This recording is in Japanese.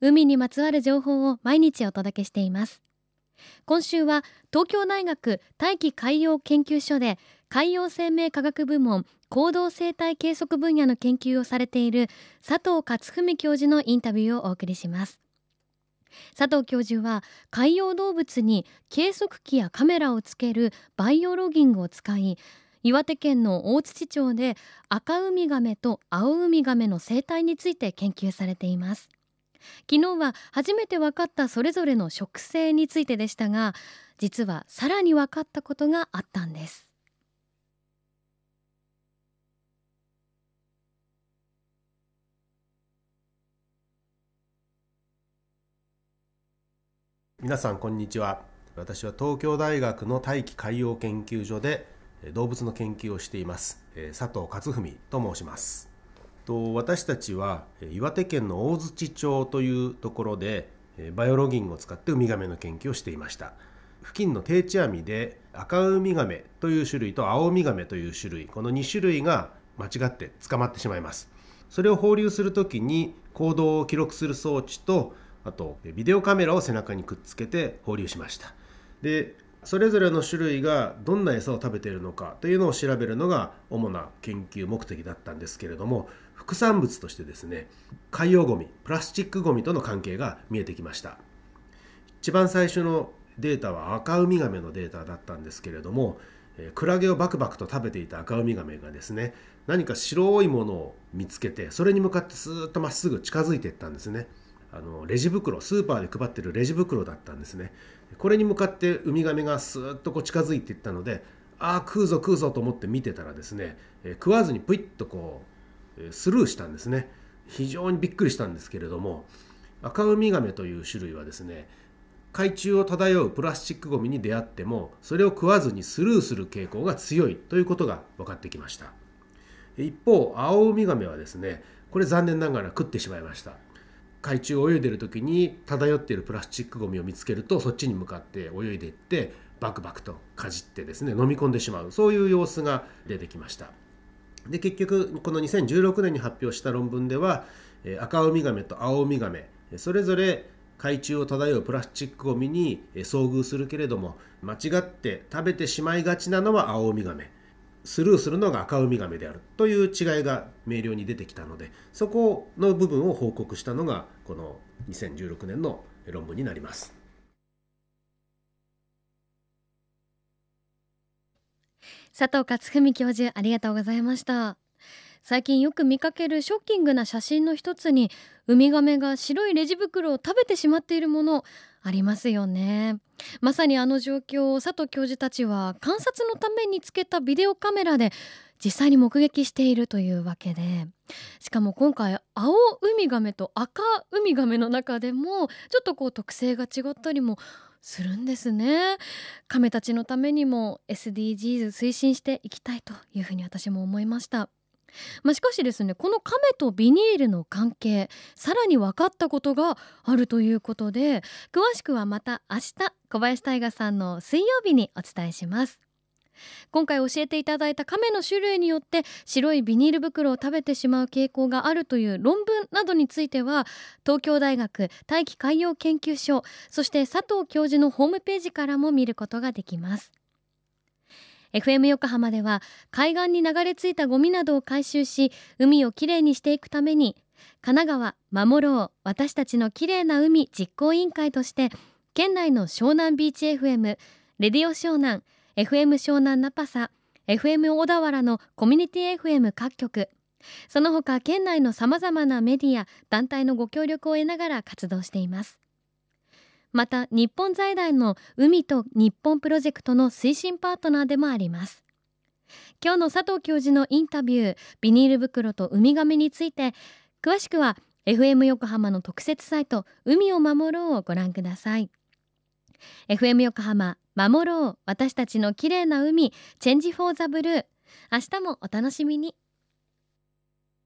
海にまつわる情報を毎日お届けしています。今週は東京大学大気海洋研究所で海洋生命科学部門行動生態計測分野の研究をされている佐藤勝文教授のインタビューをお送りします。佐藤教授は海洋動物に計測器やカメラをつけるバイオロギングを使い岩手県の大槌町で赤ウミガメと青ウミガメの生態について研究されています。昨日は初めて分かったそれぞれの食性についてでしたが実はさらに分かったことがあったんです。皆さんこんにちは。私は東京大学の大気海洋研究所で動物の研究をしています佐藤勝文と申します。と私たちは岩手県の大槌町というところでバイオロギングを使ってウミガメの研究をしていました。付近の定置網で赤ウミガメという種類と青ウミガメという種類この2種類が間違って捕まってしまいます。それを放流する時に行動を記録する装置とあとビデオカメラを背中にくっつけて放流しました。でそれぞれの種類がどんな餌を食べているのかというのを調べるのが主な研究目的だったんですけれども副産物としてですね海洋ゴミプラスチックゴミとの関係が見えてきました。一番最初のデータは赤ウミガメのデータだったんですけれどもクラゲをバクバクと食べていた赤ウミガメがですね何か白いものを見つけてそれに向かってスーッとまっすぐ近づいていったんですね。あのレジ袋スーパーで配ってるレジ袋だったんですね。これに向かってウミガメがスーッとこう近づいていったのでああ食うぞ食うぞと思って見てたらですね、食わずにプイッとこうスルーしたんですね。非常にびっくりしたんですけれども赤ウミガメという種類はですね海中を漂うプラスチックごみに出会ってもそれを食わずにスルーする傾向が強いということが分かってきました。一方青ウミガメはですねこれ残念ながら食ってしまいました。海中を泳いでる時に漂っているプラスチックごみを見つけるとそっちに向かって泳いでいってバクバクとかじってですね飲み込んでしまう。そういう様子が出てきました。で結局この2016年に発表した論文では赤ウミガメと青ウミガメそれぞれ海中を漂うプラスチックごみに遭遇するけれども間違って食べてしまいがちなのは青ウミガメ。スルーするのが赤ウミガメである。という違いが明瞭に出てきたのでそこの部分を報告したのがこの2016年の論文になります。佐藤勝文教授ありがとうございました。最近よく見かけるショッキングな写真の一つにウミガメが白いレジ袋を食べてしまっているものありますよね。まさにあの状況を佐藤教授たちは観察のためにつけたビデオカメラで実際に目撃しているというわけで。しかも今回青ウミガメと赤ウミガメの中でもちょっとこう特性が違ったりもするんですね。亀たちのためにも SDGs 推進していきたいというふうに私も思いました。まあ、しかしですねこの亀とビニールの関係さらに分かったことがあるということで詳しくはまた明日小林大賀さんの水曜日にお伝えします。今回教えていただいた亀の種類によって白いビニール袋を食べてしまう傾向があるという論文などについては東京大学大気海洋研究所そして佐藤教授のホームページからも見ることができます。FM 横浜では海岸に流れ着いたゴミなどを回収し海をきれいにしていくために神奈川守ろう私たちのきれいな海実行委員会として県内の湘南ビーチ FM レディオ湘南 FM 湘南ナパサ FM 小田原のコミュニティ FM 各局。その他県内のさまざまなメディア団体のご協力を得ながら活動しています。また日本財団の海と日本プロジェクトの推進パートナーでもあります。今日の佐藤教授のインタビュービニール袋とウミガメについて詳しくは FM 横浜の特設サイト海を守ろうをご覧ください。FM 横浜守ろう。私たちの綺麗な海。チェンジフォーザブルー。明日もお楽しみに。